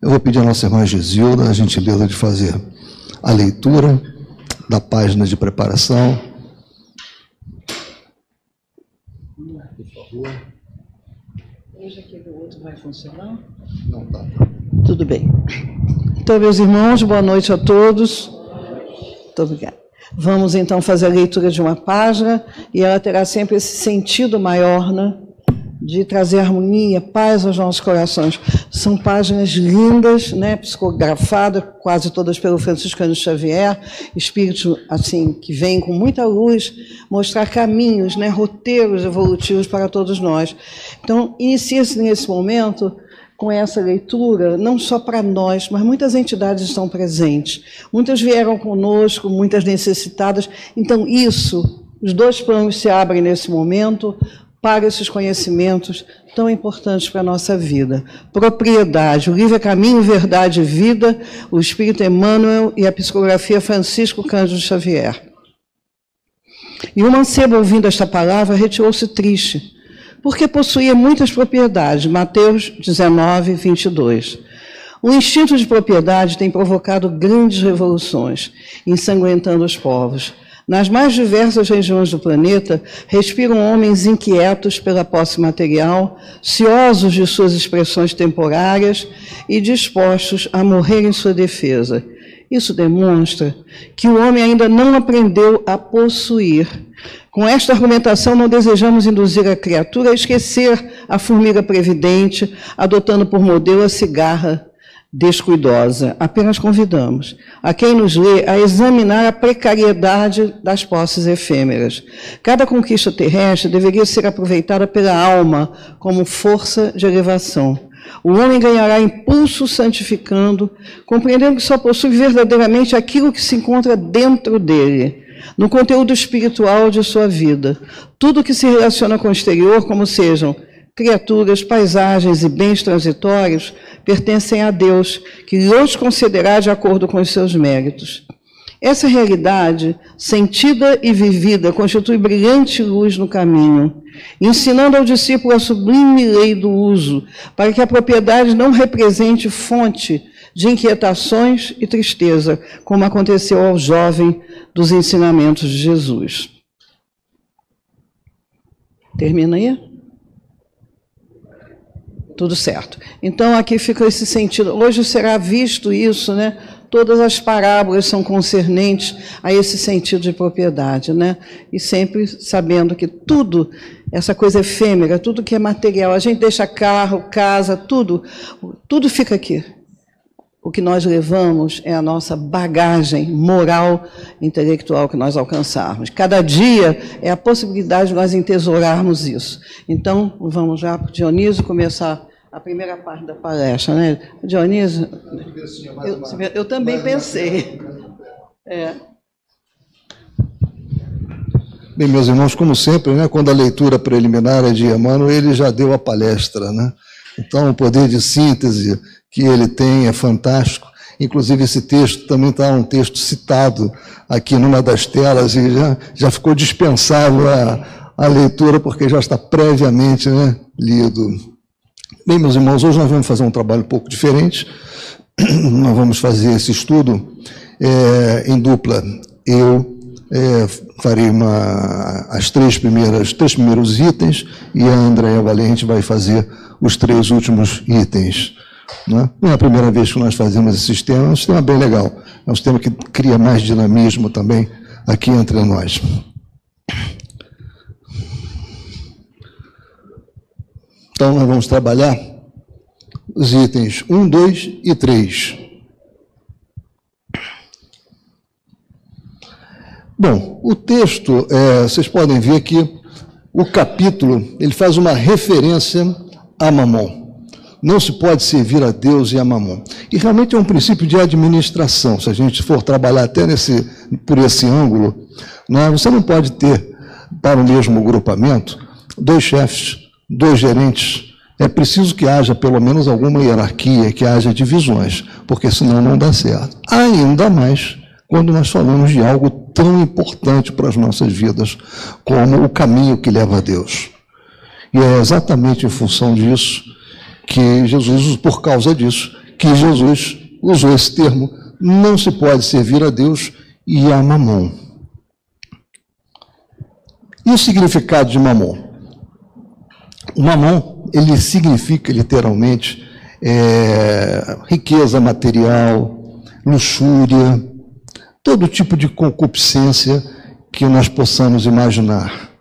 Eu vou pedir à nossa irmã Gisilda a gentileza de fazer a leitura da página de preparação. Por favor. Veja que o outro vai funcionar. Não está. Tudo bem. Então, meus irmãos, boa noite a todos. Muito obrigada. Vamos então fazer a leitura de uma página e ela terá sempre esse sentido maior, né? De trazer harmonia, paz aos nossos corações. São páginas lindas, né, psicografadas, quase todas pelo Franciscano Xavier, espírito assim que vem com muita luz, mostrar caminhos, né, roteiros evolutivos para todos nós. Então, inicia-se nesse momento com essa leitura, não só para nós, mas muitas entidades estão presentes. Muitas vieram conosco, muitas necessitadas. Então, isso, os dois planos se abrem nesse momento para esses conhecimentos tão importantes para a nossa vida. Propriedade, o livro é Caminho, Verdade e Vida, o Espírito Emmanuel e a psicografia Francisco Cândido Xavier. E o mancebo, ouvindo esta palavra, retirou-se triste, porque possuía muitas propriedades. Mateus 19, 22. O instinto de propriedade tem provocado grandes revoluções, ensanguentando os povos. Nas mais diversas regiões do planeta, respiram homens inquietos pela posse material, ciosos de suas expressões temporárias e dispostos a morrer em sua defesa. Isso demonstra que o homem ainda não aprendeu a possuir. Com esta argumentação, não desejamos induzir a criatura a esquecer a formiga previdente, adotando por modelo a cigarra descuidosa. Apenas convidamos a quem nos lê a examinar a precariedade das posses efêmeras. Cada conquista terrestre deveria ser aproveitada pela alma como força de elevação. O homem ganhará impulso santificando, compreendendo que só possui verdadeiramente aquilo que se encontra dentro dele, no conteúdo espiritual de sua vida. Tudo que se relaciona com o exterior, como sejam criaturas, paisagens e bens transitórios, pertencem a Deus, que os concederá de acordo com os seus méritos. Essa realidade, sentida e vivida, constitui brilhante luz no caminho, ensinando ao discípulo a sublime lei do uso, para que a propriedade não represente fonte de inquietações e tristeza, como aconteceu ao jovem dos ensinamentos de Jesus. Termina aí? Tudo certo. Então aqui fica esse sentido. Hoje será visto isso, né? Todas as parábolas são concernentes a esse sentido de propriedade, né? E sempre sabendo que tudo, essa coisa efêmera, tudo que é material, a gente deixa carro, casa, tudo, tudo fica aqui. O que nós levamos é a nossa bagagem moral, intelectual que nós alcançarmos. Cada dia é a possibilidade de nós entesourarmos isso. Então, vamos já para Dionísio começar a primeira parte da palestra, né? Dionísio, eu, eu também pensei. É. Bem, meus irmãos, como sempre, né, quando a leitura preliminar é de Emmanuel, ele já deu a palestra, né? Então, o poder de síntese que ele tem é fantástico. Inclusive, esse texto também está um texto citado aqui numa das telas e já, já ficou dispensável a, a leitura, porque já está previamente né, lido. Bem, meus irmãos, hoje nós vamos fazer um trabalho um pouco diferente. Nós vamos fazer esse estudo é, em dupla. Eu é, farei uma, as três primeiras, três primeiros itens e a Andréa Valente vai fazer os três últimos itens. Né? Não é a primeira vez que nós fazemos esse sistema, é um sistema bem legal. É um sistema que cria mais dinamismo também aqui entre nós. Então, nós vamos trabalhar os itens 1, 2 e 3. Bom, o texto, é, vocês podem ver que o capítulo, ele faz uma referência a Mamon. Não se pode servir a Deus e a Mamon. E realmente é um princípio de administração. Se a gente for trabalhar até nesse, por esse ângulo, né, você não pode ter, para o mesmo grupamento, dois chefes, dois gerentes. É preciso que haja pelo menos alguma hierarquia, que haja divisões, porque senão não dá certo. Ainda mais quando nós falamos de algo tão importante para as nossas vidas, como o caminho que leva a Deus. E é exatamente em função disso que Jesus, por causa disso, que Jesus usou esse termo. Não se pode servir a Deus e a mamon. E o significado de mamon? O mamon, ele significa literalmente é, riqueza material, luxúria, todo tipo de concupiscência que nós possamos imaginar.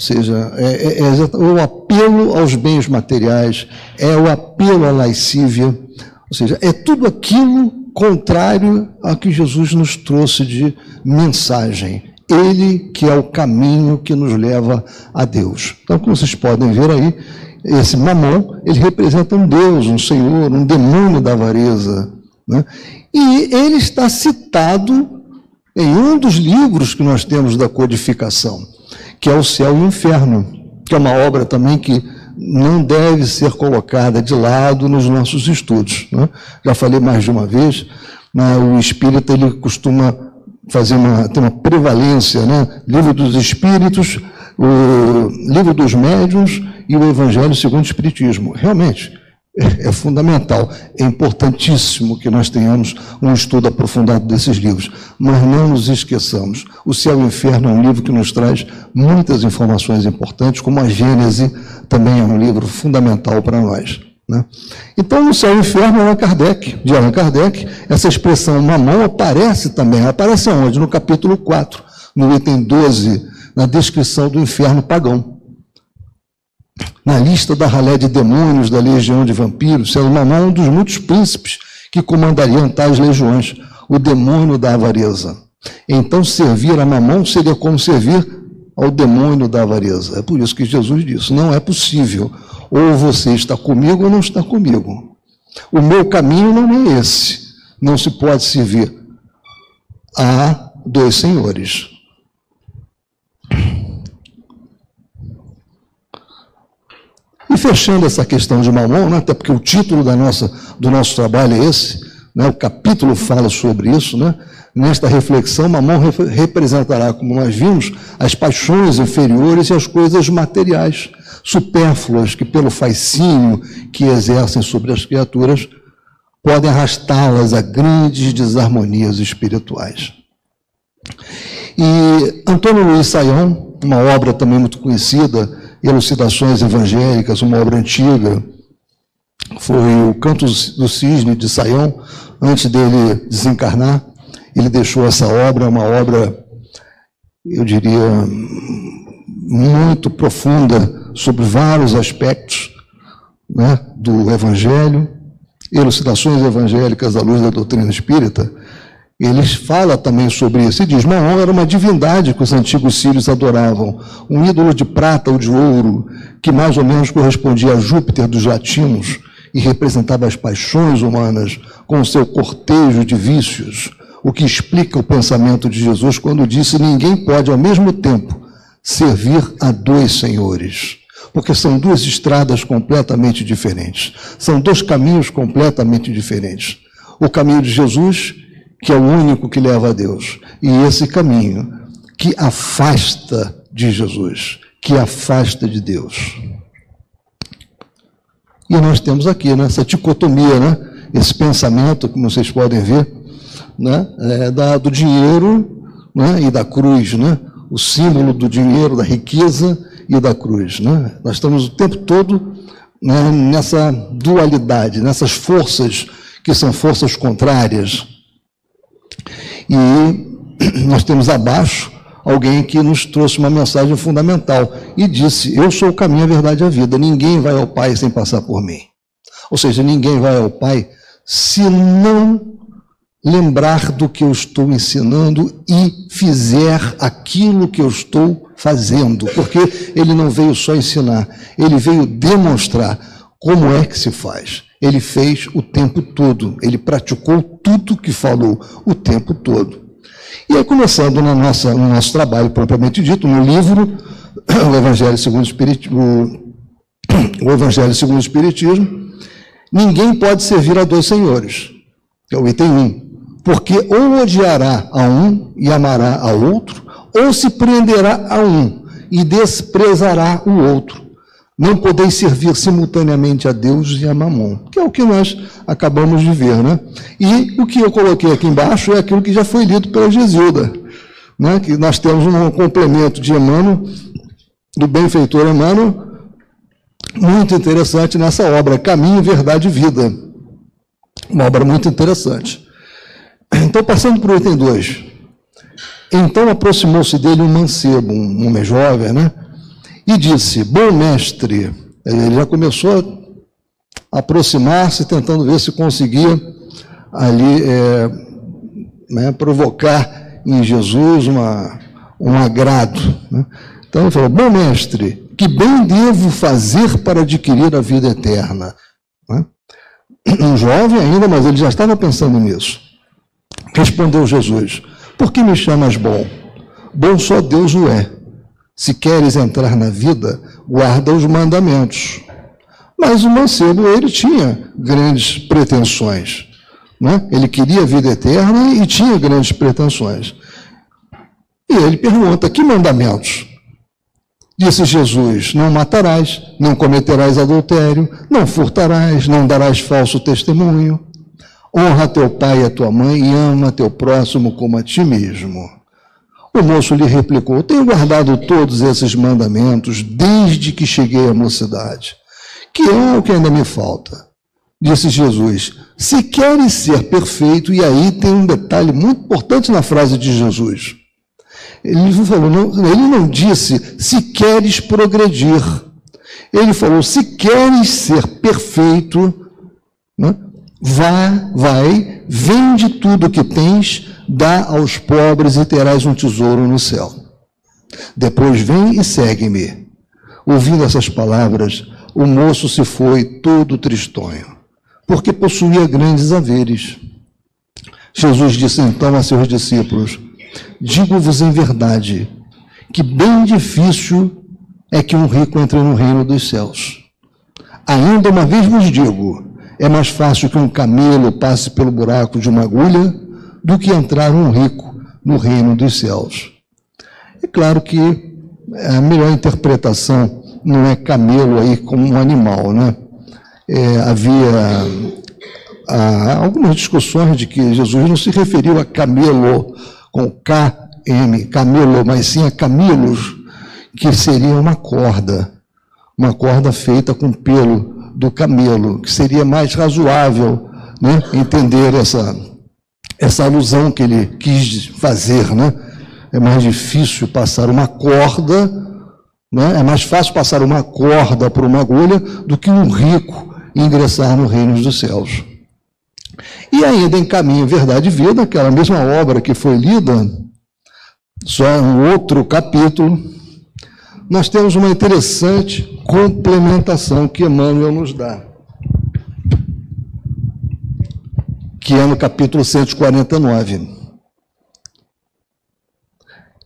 Ou seja, é, é, é, o apelo aos bens materiais, é o apelo à lascívia, ou seja, é tudo aquilo contrário ao que Jesus nos trouxe de mensagem. Ele que é o caminho que nos leva a Deus. Então, como vocês podem ver aí, esse mamão, ele representa um Deus, um Senhor, um demônio da avareza. Né? E ele está citado em um dos livros que nós temos da codificação, que é o Céu e o Inferno, que é uma obra também que não deve ser colocada de lado nos nossos estudos. Né? Já falei mais de uma vez, né? o espírita ele costuma fazer uma, ter uma prevalência, né? livro dos espíritos, o livro dos médiuns e o Evangelho segundo o Espiritismo. Realmente, é, é fundamental, é importantíssimo que nós tenhamos um estudo aprofundado desses livros, mas não nos esqueçamos. O Céu e o Inferno é um livro que nos traz muitas informações importantes, como a Gênese também é um livro fundamental para nós. Né? Então, o Céu e o Inferno, Allan Kardec, de Allan Kardec, essa expressão mamão aparece também, aparece onde? No capítulo 4, no item 12, na descrição do inferno pagão na lista da ralé de demônios da legião de vampiros, sendo Mamon um dos muitos príncipes que comandariam tais legiões, o demônio da avareza. Então, servir a Mamon seria como servir ao demônio da avareza. É por isso que Jesus disse: não é possível, ou você está comigo ou não está comigo. O meu caminho não é esse. Não se pode servir a dois senhores. Fechando essa questão de Mamon, né, até porque o título da nossa, do nosso trabalho é esse, né, o capítulo fala sobre isso, né, nesta reflexão, Mamon representará, como nós vimos, as paixões inferiores e as coisas materiais, supérfluas, que pelo fascínio que exercem sobre as criaturas, podem arrastá-las a grandes desarmonias espirituais. E Antônio Luiz Saião, uma obra também muito conhecida, Elucidações Evangélicas, uma obra antiga. Foi o Canto do Cisne de Saião, antes dele desencarnar. Ele deixou essa obra, uma obra, eu diria, muito profunda sobre vários aspectos né, do Evangelho, elucidações evangélicas à luz da doutrina espírita, ele fala também sobre isso e diz: Maom era uma divindade que os antigos sírios adoravam, um ídolo de prata ou de ouro, que mais ou menos correspondia a Júpiter dos latinos e representava as paixões humanas com o seu cortejo de vícios, o que explica o pensamento de Jesus quando disse: ninguém pode ao mesmo tempo servir a dois senhores. Porque são duas estradas completamente diferentes, são dois caminhos completamente diferentes. O caminho de Jesus que é o único que leva a Deus, e esse caminho que afasta de Jesus, que afasta de Deus. E nós temos aqui né, essa dicotomia, né, esse pensamento, como vocês podem ver, né, é, da, do dinheiro né, e da cruz, né, o símbolo do dinheiro, da riqueza e da cruz. Né? Nós estamos o tempo todo né, nessa dualidade, nessas forças que são forças contrárias. E nós temos abaixo alguém que nos trouxe uma mensagem fundamental e disse: Eu sou o caminho, a verdade e a vida. Ninguém vai ao Pai sem passar por mim. Ou seja, ninguém vai ao Pai se não lembrar do que eu estou ensinando e fizer aquilo que eu estou fazendo, porque ele não veio só ensinar, ele veio demonstrar como é que se faz ele fez o tempo todo, ele praticou tudo que falou o tempo todo. E aí, começando na nossa, no nosso trabalho propriamente dito, no livro, o Evangelho segundo o, Espiritismo, o Evangelho segundo o Espiritismo, ninguém pode servir a dois senhores, é o item 1. Porque ou odiará a um e amará ao outro, ou se prenderá a um e desprezará o outro. Não podeis servir simultaneamente a Deus e a Mamon, que é o que nós acabamos de ver, né? E o que eu coloquei aqui embaixo é aquilo que já foi lido pela Gesilda, né? Que nós temos um complemento de Emmanuel, do benfeitor Emmanuel, muito interessante nessa obra, Caminho, Verdade e Vida. Uma obra muito interessante. Então, passando para o item 2. Então aproximou-se dele um mancebo, um homem jovem, né? E disse: Bom mestre. Ele já começou a aproximar-se, tentando ver se conseguia ali é, né, provocar em Jesus uma, um agrado. Né? Então ele falou: Bom mestre, que bem devo fazer para adquirir a vida eterna? Né? Um jovem ainda, mas ele já estava pensando nisso. Respondeu Jesus: Por que me chamas bom? Bom só Deus o é. Se queres entrar na vida, guarda os mandamentos. Mas o mancebo, ele tinha grandes pretensões. Né? Ele queria a vida eterna e tinha grandes pretensões. E ele pergunta: que mandamentos? Disse Jesus: Não matarás, não cometerás adultério, não furtarás, não darás falso testemunho. Honra teu pai e a tua mãe e ama teu próximo como a ti mesmo. O moço lhe replicou: Tenho guardado todos esses mandamentos desde que cheguei à mocidade. Que é o que ainda me falta? Disse Jesus: Se queres ser perfeito, e aí tem um detalhe muito importante na frase de Jesus. Ele falou, não, ele não disse se queres progredir. Ele falou: se queres ser perfeito, né, Vá, vai, vende tudo o que tens, dá aos pobres e terás um tesouro no céu. Depois vem e segue-me. Ouvindo essas palavras, o moço se foi todo tristonho, porque possuía grandes haveres. Jesus disse então a seus discípulos: Digo-vos em verdade que bem difícil é que um rico entre no reino dos céus. Ainda uma vez vos digo: é mais fácil que um camelo passe pelo buraco de uma agulha do que entrar um rico no reino dos céus. É claro que a melhor interpretação não é camelo aí como um animal, né? É, havia há, algumas discussões de que Jesus não se referiu a camelo com K-M, camelo, mas sim a camelos, que seria uma corda, uma corda feita com pelo do camelo, que seria mais razoável né, entender essa, essa alusão que ele quis fazer. Né? É mais difícil passar uma corda, né? é mais fácil passar uma corda por uma agulha do que um rico ingressar no reino dos céus. E ainda em Caminho, Verdade e Vida, aquela mesma obra que foi lida, só um outro capítulo, nós temos uma interessante complementação que Emmanuel nos dá, que é no capítulo 149.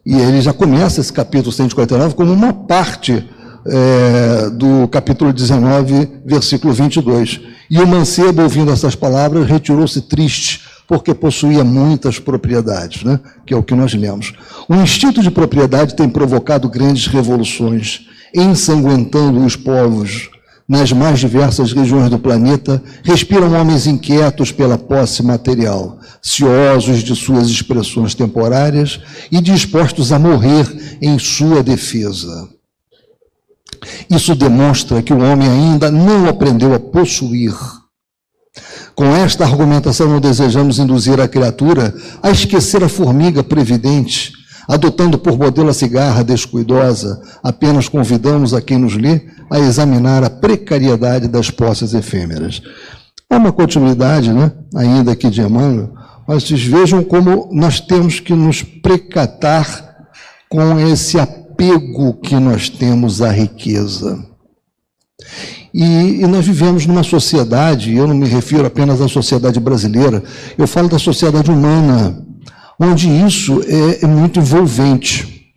E ele já começa esse capítulo 149 como uma parte é, do capítulo 19, versículo 22. E o mancebo, ouvindo essas palavras, retirou-se triste, porque possuía muitas propriedades, né? que é o que nós lemos. O instinto de propriedade tem provocado grandes revoluções, ensanguentando os povos. Nas mais diversas regiões do planeta, respiram homens inquietos pela posse material, ciosos de suas expressões temporárias e dispostos a morrer em sua defesa. Isso demonstra que o homem ainda não aprendeu a possuir com esta argumentação, não desejamos induzir a criatura a esquecer a formiga previdente, adotando por modelo a cigarra descuidosa, apenas convidamos a quem nos lê a examinar a precariedade das posses efêmeras. Há uma continuidade, né, ainda aqui de Emmanuel, mas vocês vejam como nós temos que nos precatar com esse apego que nós temos à riqueza. E, e, nós vivemos numa sociedade, e eu não me refiro apenas à sociedade brasileira, eu falo da sociedade humana, onde isso é, é muito envolvente,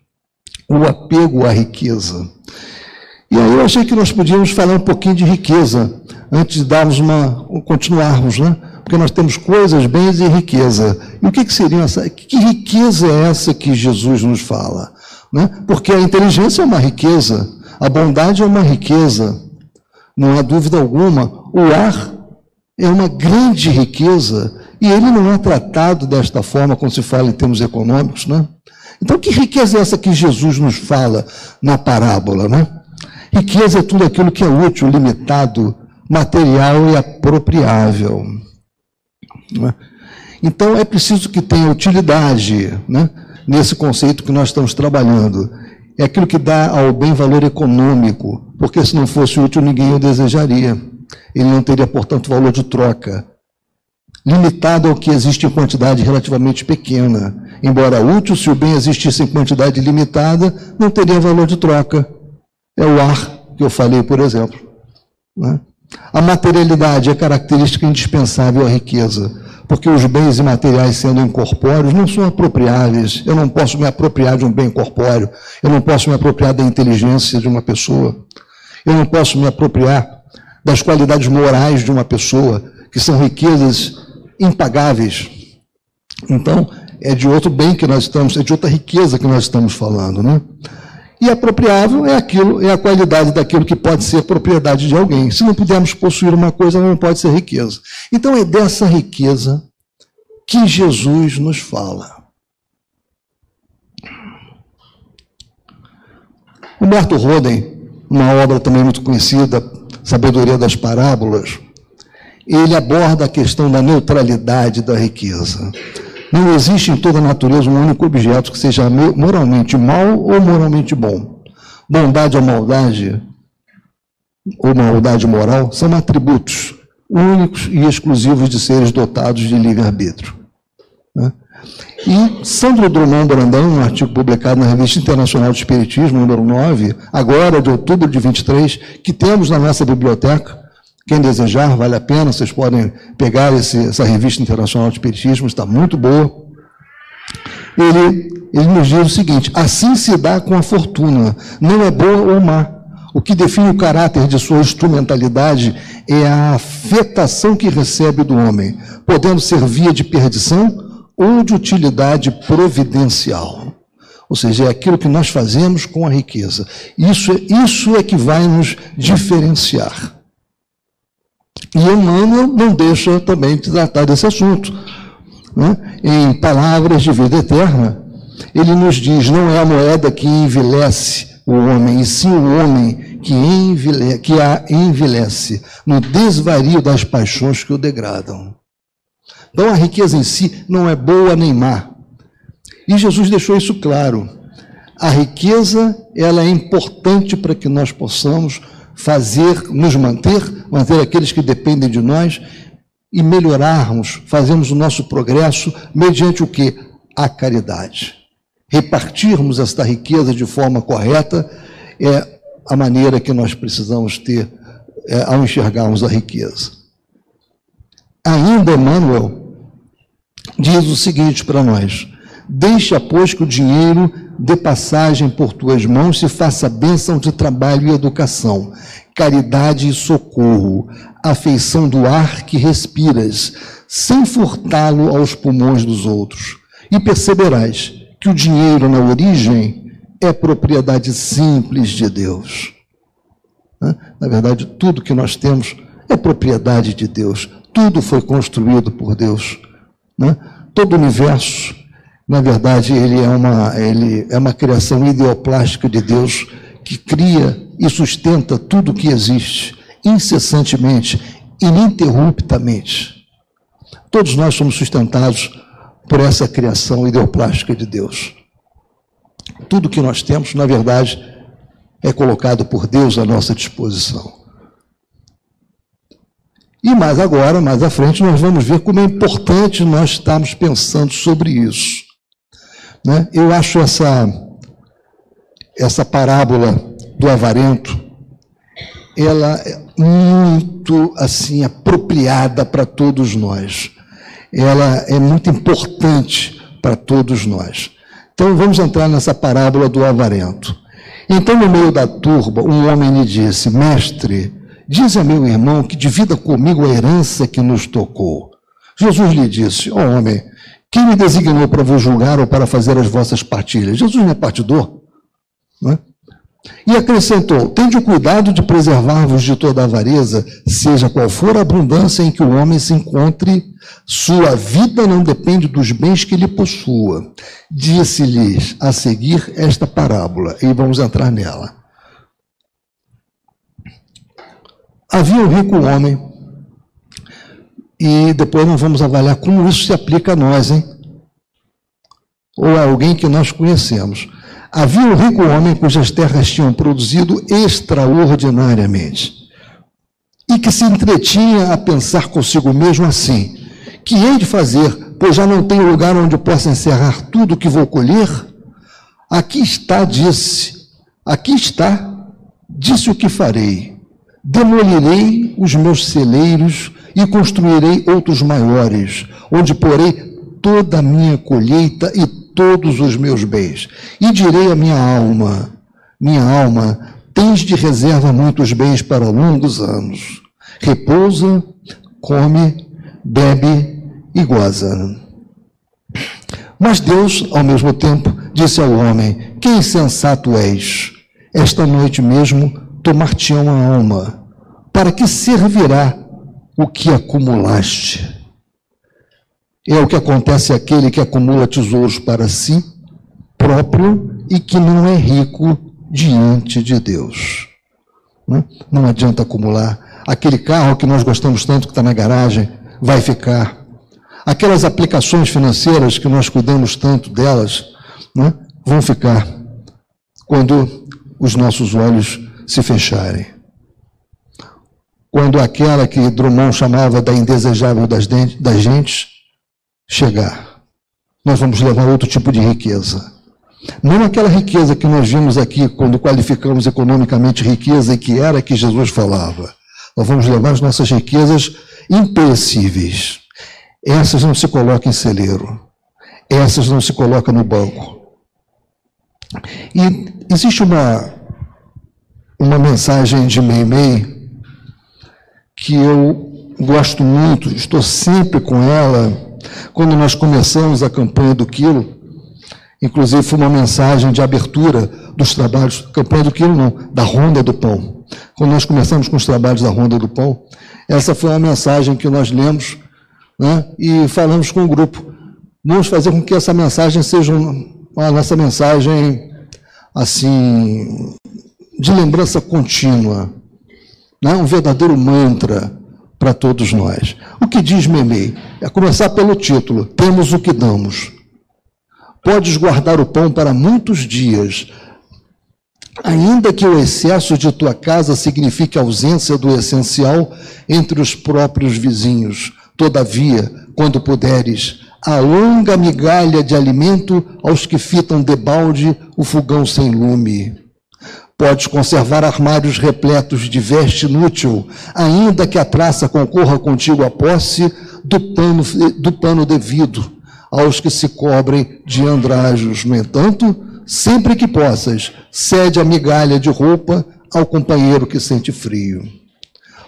o apego à riqueza. E aí eu achei que nós podíamos falar um pouquinho de riqueza, antes de darmos uma. continuarmos, né? Porque nós temos coisas, bens e riqueza. E o que, que seria essa? Que riqueza é essa que Jesus nos fala? Né? Porque a inteligência é uma riqueza A bondade é uma riqueza, não há dúvida alguma. O ar é uma grande riqueza e ele não é tratado desta forma quando se fala em termos econômicos, né? Então, que riqueza é essa que Jesus nos fala na parábola, né? Riqueza é tudo aquilo que é útil, limitado, material e apropriável. Né? Então, é preciso que tenha utilidade, né? Nesse conceito que nós estamos trabalhando. É aquilo que dá ao bem valor econômico, porque se não fosse útil, ninguém o desejaria. Ele não teria, portanto, valor de troca limitado ao que existe em quantidade relativamente pequena. Embora útil, se o bem existisse em quantidade limitada, não teria valor de troca. É o ar que eu falei, por exemplo. Né? A materialidade é característica indispensável à riqueza, porque os bens imateriais, sendo incorpóreos, não são apropriáveis. Eu não posso me apropriar de um bem corpóreo, eu não posso me apropriar da inteligência de uma pessoa, eu não posso me apropriar das qualidades morais de uma pessoa, que são riquezas impagáveis. Então, é de outro bem que nós estamos, é de outra riqueza que nós estamos falando, né? E apropriável é aquilo, é a qualidade daquilo que pode ser propriedade de alguém. Se não pudermos possuir uma coisa, não pode ser riqueza. Então é dessa riqueza que Jesus nos fala. Humberto Roden, uma obra também muito conhecida, Sabedoria das Parábolas, ele aborda a questão da neutralidade da riqueza. Não existe em toda a natureza um único objeto que seja moralmente mal ou moralmente bom. Bondade ou maldade, ou maldade moral, são atributos únicos e exclusivos de seres dotados de livre-arbítrio. Né? E Sandro Drummond Brandão, um artigo publicado na Revista Internacional de Espiritismo, número 9, agora de outubro de 23, que temos na nossa biblioteca, quem desejar, vale a pena, vocês podem pegar esse, essa revista internacional de espiritismo, está muito boa. Ele, ele nos diz o seguinte: assim se dá com a fortuna, não é boa ou má. O que define o caráter de sua instrumentalidade é a afetação que recebe do homem, podendo ser via de perdição ou de utilidade providencial. Ou seja, é aquilo que nós fazemos com a riqueza. Isso, é, isso é que vai nos diferenciar. E Emmanuel não deixa também de tratar desse assunto. Né? Em Palavras de Vida Eterna, ele nos diz: não é a moeda que envelhece o homem, e sim o homem que, envelhece, que a envelhece no desvario das paixões que o degradam. Então a riqueza em si não é boa nem má. E Jesus deixou isso claro. A riqueza ela é importante para que nós possamos fazer, nos manter, manter aqueles que dependem de nós e melhorarmos, fazermos o nosso progresso mediante o que? A caridade. Repartirmos esta riqueza de forma correta é a maneira que nós precisamos ter é, ao enxergarmos a riqueza. Ainda Emmanuel diz o seguinte para nós: Deixa, pois, que o dinheiro dê passagem por tuas mãos e faça bênção de trabalho e educação, caridade e socorro, afeição do ar que respiras, sem furtá-lo aos pulmões dos outros. E perceberás que o dinheiro, na origem, é propriedade simples de Deus. Na verdade, tudo que nós temos é propriedade de Deus. Tudo foi construído por Deus. Todo o universo na verdade, ele é uma, ele é uma criação ideoplástica de Deus que cria e sustenta tudo o que existe, incessantemente, ininterruptamente. Todos nós somos sustentados por essa criação ideoplástica de Deus. Tudo que nós temos, na verdade, é colocado por Deus à nossa disposição. E mais agora, mais à frente, nós vamos ver como é importante nós estarmos pensando sobre isso. Né? Eu acho essa, essa parábola do avarento, ela é muito assim apropriada para todos nós. Ela é muito importante para todos nós. Então vamos entrar nessa parábola do avarento. Então, no meio da turba, um homem lhe disse: Mestre, diz a meu irmão que divida comigo a herança que nos tocou. Jesus lhe disse: Ó oh, homem, quem me designou para vos julgar ou para fazer as vossas partilhas? Jesus não é partidor. Não é? E acrescentou: Tende o cuidado de preservar-vos de toda avareza, seja qual for a abundância em que o homem se encontre, sua vida não depende dos bens que ele possua. Disse-lhes a seguir esta parábola, e vamos entrar nela. Havia um rico homem, e depois nós vamos avaliar como isso se aplica a nós, hein? Ou a alguém que nós conhecemos. Havia um rico homem cujas terras tinham produzido extraordinariamente, e que se entretinha a pensar consigo mesmo assim: que hei de fazer, pois já não tenho lugar onde possa encerrar tudo o que vou colher? Aqui está, disse, aqui está, disse o que farei. Demolirei os meus celeiros e construirei outros maiores, onde porei toda a minha colheita e todos os meus bens. E direi à minha alma: Minha alma, tens de reserva muitos bens para longos anos. Repousa, come, bebe e goza. Mas Deus, ao mesmo tempo, disse ao homem: Que insensato és! Esta noite mesmo tomar-te uma alma. Para que servirá o que acumulaste? É o que acontece àquele que acumula tesouros para si próprio e que não é rico diante de Deus. Né? Não adianta acumular. Aquele carro que nós gostamos tanto que está na garagem vai ficar. Aquelas aplicações financeiras que nós cuidamos tanto delas né, vão ficar quando os nossos olhos se fecharem. Quando aquela que Drummond chamava da indesejável das, das gentes chegar, nós vamos levar outro tipo de riqueza. Não aquela riqueza que nós vimos aqui quando qualificamos economicamente riqueza e que era que Jesus falava. Nós vamos levar as nossas riquezas imperecíveis. Essas não se colocam em celeiro. Essas não se colocam no banco. E existe uma, uma mensagem de Meimei que eu gosto muito, estou sempre com ela quando nós começamos a campanha do quilo, inclusive foi uma mensagem de abertura dos trabalhos, campanha do quilo não, da Ronda do Pão. Quando nós começamos com os trabalhos da Ronda do Pão, essa foi uma mensagem que nós lemos né, e falamos com o grupo. Vamos fazer com que essa mensagem seja uma nossa mensagem assim de lembrança contínua, né, um verdadeiro mantra para todos nós. O que diz Memei? É começar pelo título: Temos o que damos. Podes guardar o pão para muitos dias, ainda que o excesso de tua casa signifique ausência do essencial entre os próprios vizinhos. Todavia, quando puderes, alonga a migalha de alimento aos que fitam debalde o fogão sem lume. Podes conservar armários repletos de veste inútil, ainda que a praça concorra contigo à posse do pano, do pano devido aos que se cobrem de andrajos. No entanto, sempre que possas, cede a migalha de roupa ao companheiro que sente frio.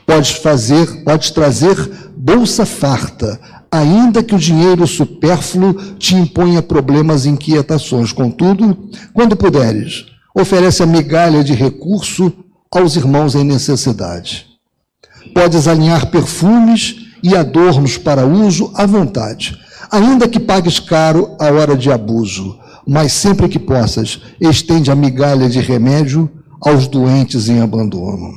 Podes fazer, podes trazer bolsa farta, ainda que o dinheiro supérfluo te imponha problemas e inquietações. Contudo, quando puderes, oferece a migalha de recurso aos irmãos em necessidade. Podes alinhar perfumes e adornos para uso à vontade, ainda que pagues caro a hora de abuso, mas sempre que possas, estende a migalha de remédio aos doentes em abandono.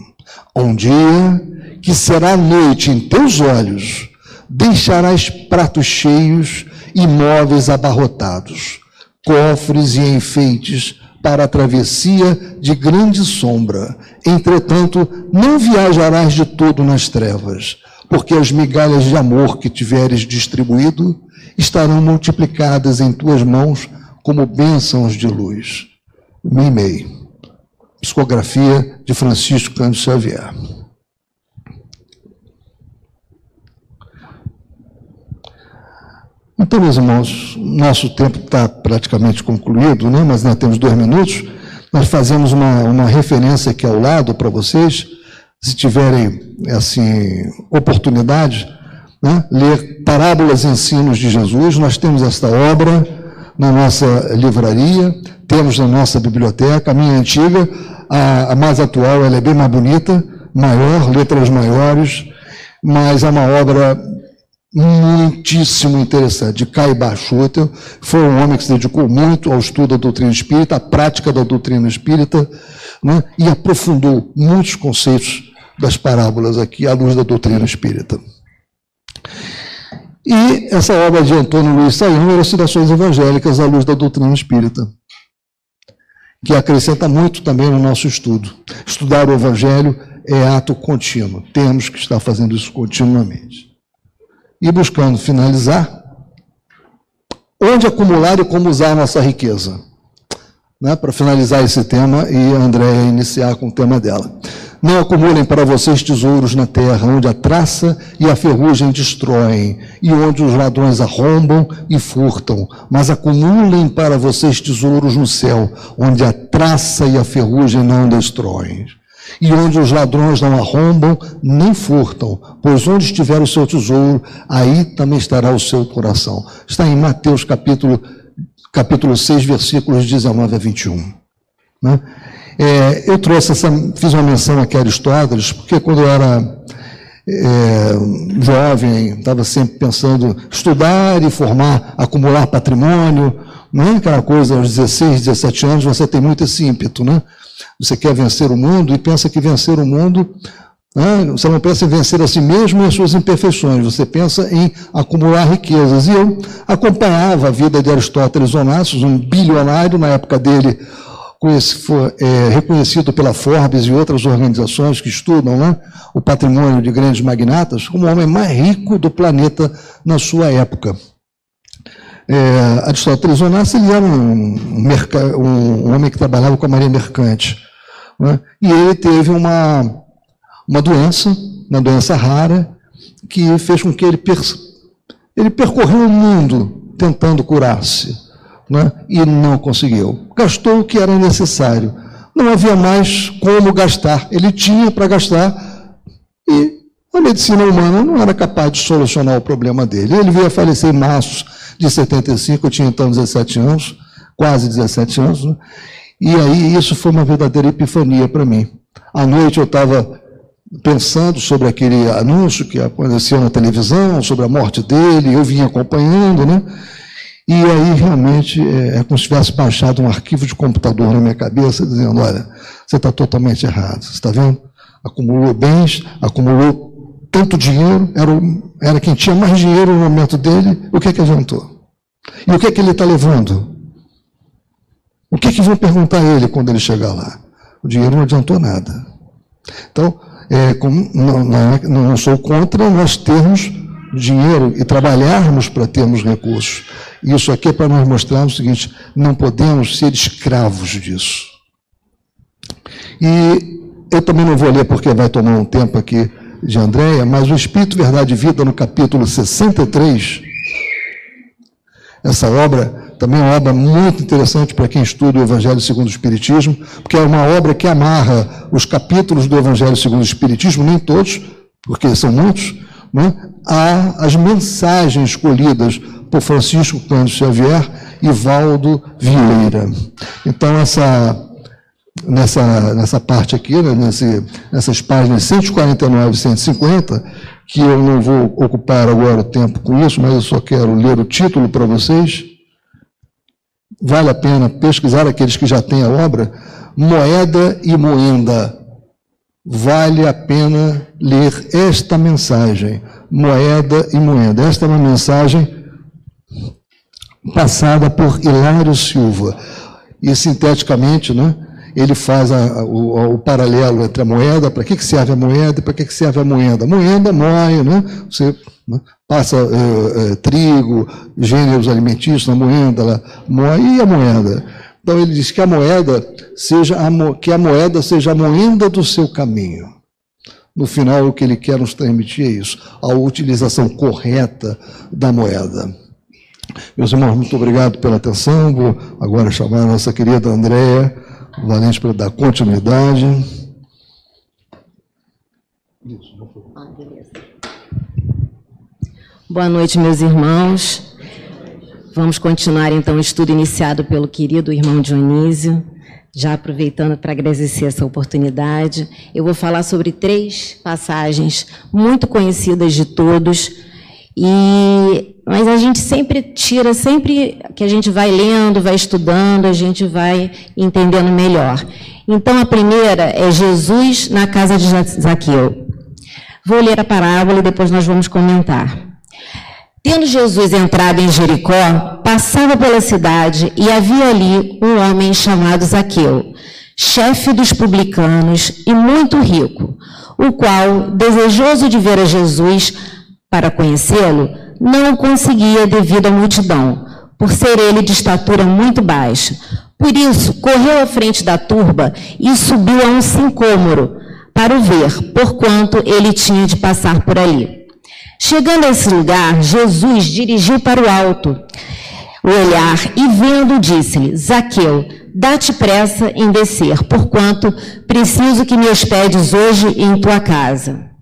Um dia que será noite em teus olhos, deixarás pratos cheios e móveis abarrotados, cofres e enfeites para a travessia de grande sombra. Entretanto, não viajarás de todo nas trevas, porque as migalhas de amor que tiveres distribuído estarão multiplicadas em tuas mãos como bênçãos de luz. Mimei. Psicografia de Francisco Cândido Xavier. Então, meus irmãos, nosso tempo está praticamente concluído, né? mas nós temos dois minutos. Nós fazemos uma, uma referência aqui ao lado para vocês, se tiverem assim oportunidade, né? ler Parábolas e Ensinos de Jesus. Nós temos esta obra na nossa livraria, temos na nossa biblioteca. A minha antiga, a, a mais atual, ela é bem mais bonita, maior, letras maiores, mas é uma obra muitíssimo interessante. Kai Bachutel foi um homem que se dedicou muito ao estudo da doutrina espírita, à prática da doutrina espírita, né, e aprofundou muitos conceitos das parábolas aqui à luz da doutrina espírita. E essa obra de Antônio Luiz Saião, Elucidações Evangélicas à luz da doutrina espírita, que acrescenta muito também no nosso estudo. Estudar o Evangelho é ato contínuo, temos que estar fazendo isso continuamente. E buscando finalizar, onde acumular e como usar nossa riqueza. Né, para finalizar esse tema e a Andréia iniciar com o tema dela. Não acumulem para vocês tesouros na terra, onde a traça e a ferrugem destroem, e onde os ladrões arrombam e furtam, mas acumulem para vocês tesouros no céu, onde a traça e a ferrugem não destroem. E onde os ladrões não arrombam nem furtam, pois onde estiver o seu tesouro, aí também estará o seu coração. Está em Mateus capítulo, capítulo 6, versículos 19 a 21. Né? É, eu trouxe essa, fiz uma menção aqui a Aristóteles, porque quando eu era é, jovem, estava sempre pensando estudar e formar, acumular patrimônio, não é aquela coisa aos 16, 17 anos, você tem muito esse ímpeto, né? Você quer vencer o mundo e pensa que vencer o mundo, né? você não pensa em vencer a si mesmo e as suas imperfeições, você pensa em acumular riquezas. E eu acompanhava a vida de Aristóteles Onassis, um bilionário, na época dele, foi é, reconhecido pela Forbes e outras organizações que estudam né, o patrimônio de grandes magnatas como o homem mais rico do planeta na sua época. É, Aristóteles Onassis ele era um, um, um, homem que trabalhava com a marinha mercante. Né, e ele teve uma, uma doença, uma doença rara, que fez com que ele, per, ele percorreu o mundo tentando curar-se né? e não conseguiu. Gastou o que era necessário. Não havia mais como gastar. Ele tinha para gastar e a medicina humana não era capaz de solucionar o problema dele. Ele veio a falecer em março de 75, eu tinha então 17 anos, quase 17 anos, né? e aí isso foi uma verdadeira epifania para mim. À noite eu estava pensando sobre aquele anúncio que aconteceu na televisão, sobre a morte dele, eu vinha acompanhando, né? E aí realmente é, é como se tivesse baixado um arquivo de computador na minha cabeça, dizendo: olha, você está totalmente errado. Você está vendo? Acumulou bens, acumulou tanto dinheiro, era, o, era quem tinha mais dinheiro no momento dele, o que é que adiantou? E o que é que ele está levando? O que é que vão perguntar a ele quando ele chegar lá? O dinheiro não adiantou nada. Então, é, não, não, é, não sou contra nós termos dinheiro e trabalharmos para termos recursos. Isso aqui é para nós mostrarmos o seguinte: não podemos ser escravos disso. E eu também não vou ler porque vai tomar um tempo aqui de Andréia, mas o Espírito, Verdade e Vida, no capítulo 63, essa obra também é uma obra muito interessante para quem estuda o Evangelho segundo o Espiritismo, porque é uma obra que amarra os capítulos do Evangelho segundo o Espiritismo, nem todos, porque são muitos, né, as mensagens escolhidas por Francisco Cândido Xavier e Valdo Vieira. Então, essa, nessa, nessa parte aqui, né, nesse, nessas páginas 149 e 150, que eu não vou ocupar agora o tempo com isso, mas eu só quero ler o título para vocês. Vale a pena pesquisar aqueles que já têm a obra. Moeda e Moenda. Vale a pena ler esta mensagem. Moeda e Moenda. Esta é uma mensagem passada por Hilário Silva. E sinteticamente, né, ele faz a, o, o, paralelo entre a moeda, para que, que serve a moeda e para que, que serve a moeda. Moeda moe, né? você né, passa é, é, trigo, gêneros alimentícios na moeda, ela moe, e a moeda? Então ele diz que a moeda seja a, que a moeda seja a moeda do seu caminho. No final, o que ele quer nos transmitir é isso, a utilização correta da moeda. Meus irmãos, muito obrigado pela atenção. Vou agora chamar a nossa querida Andréia Valente para dar continuidade. Boa noite, meus irmãos. Vamos continuar então o estudo iniciado pelo querido irmão Dionísio. Já aproveitando para agradecer essa oportunidade, eu vou falar sobre três passagens muito conhecidas de todos, e mas a gente sempre tira, sempre que a gente vai lendo, vai estudando, a gente vai entendendo melhor. Então a primeira é Jesus na casa de Zaqueu. Vou ler a parábola e depois nós vamos comentar. Tendo Jesus entrado em Jericó, passava pela cidade e havia ali um homem chamado Zaqueu, chefe dos publicanos e muito rico, o qual, desejoso de ver a Jesus para conhecê-lo, não o conseguia devido à multidão, por ser ele de estatura muito baixa. Por isso, correu à frente da turba e subiu a um sincômoro para o ver, porquanto ele tinha de passar por ali. Chegando a esse lugar, Jesus dirigiu para o alto o olhar e vendo, disse-lhe: Zaqueu, dá-te pressa em descer, porquanto preciso que me hospedes hoje em tua casa.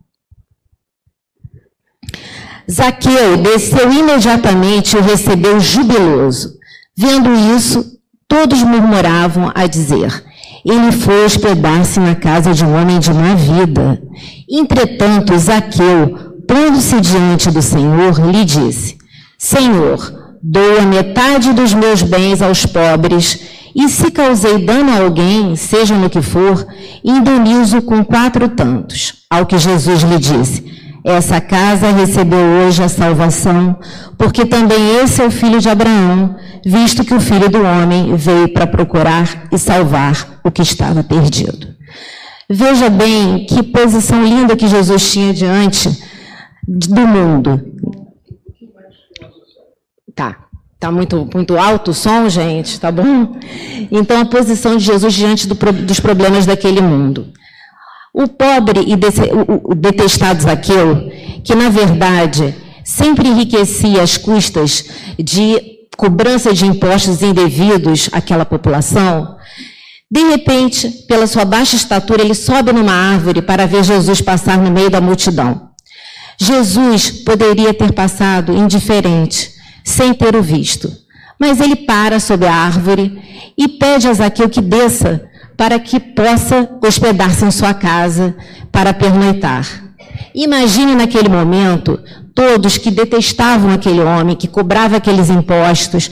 Zaqueu desceu imediatamente e o recebeu jubiloso. Vendo isso, todos murmuravam a dizer: Ele foi hospedar-se na casa de um homem de má vida. Entretanto, Zaqueu, pondo-se diante do Senhor, lhe disse: Senhor, dou a metade dos meus bens aos pobres, e se causei dano a alguém, seja no que for, indenizo com quatro tantos. Ao que Jesus lhe disse: Essa casa recebeu hoje a salvação, porque também esse é o filho de Abraão, visto que o filho do homem veio para procurar e salvar o que estava perdido. Veja bem que posição linda que Jesus tinha diante do mundo. Tá. Tá muito, muito alto o som, gente, tá bom? Então, a posição de Jesus diante do, dos problemas daquele mundo. O pobre e detestado Zaqueu, que na verdade sempre enriquecia às custas de cobrança de impostos indevidos àquela população, de repente, pela sua baixa estatura, ele sobe numa árvore para ver Jesus passar no meio da multidão. Jesus poderia ter passado indiferente, sem ter o visto. Mas ele para sob a árvore e pede a Zaqueu que desça para que possa hospedar-se em sua casa para pernoitar. Imagine naquele momento todos que detestavam aquele homem, que cobrava aqueles impostos,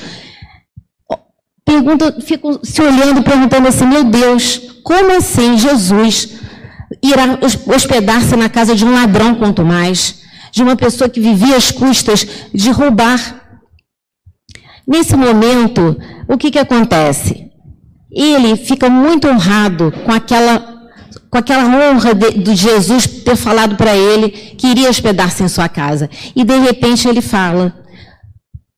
perguntam, ficam se olhando, perguntando assim: meu Deus, como assim Jesus irá hospedar-se na casa de um ladrão, quanto mais, de uma pessoa que vivia às custas de roubar. Nesse momento, o que, que acontece? Ele fica muito honrado com aquela com aquela honra de, de Jesus ter falado para ele que iria hospedar-se em sua casa. E de repente ele fala: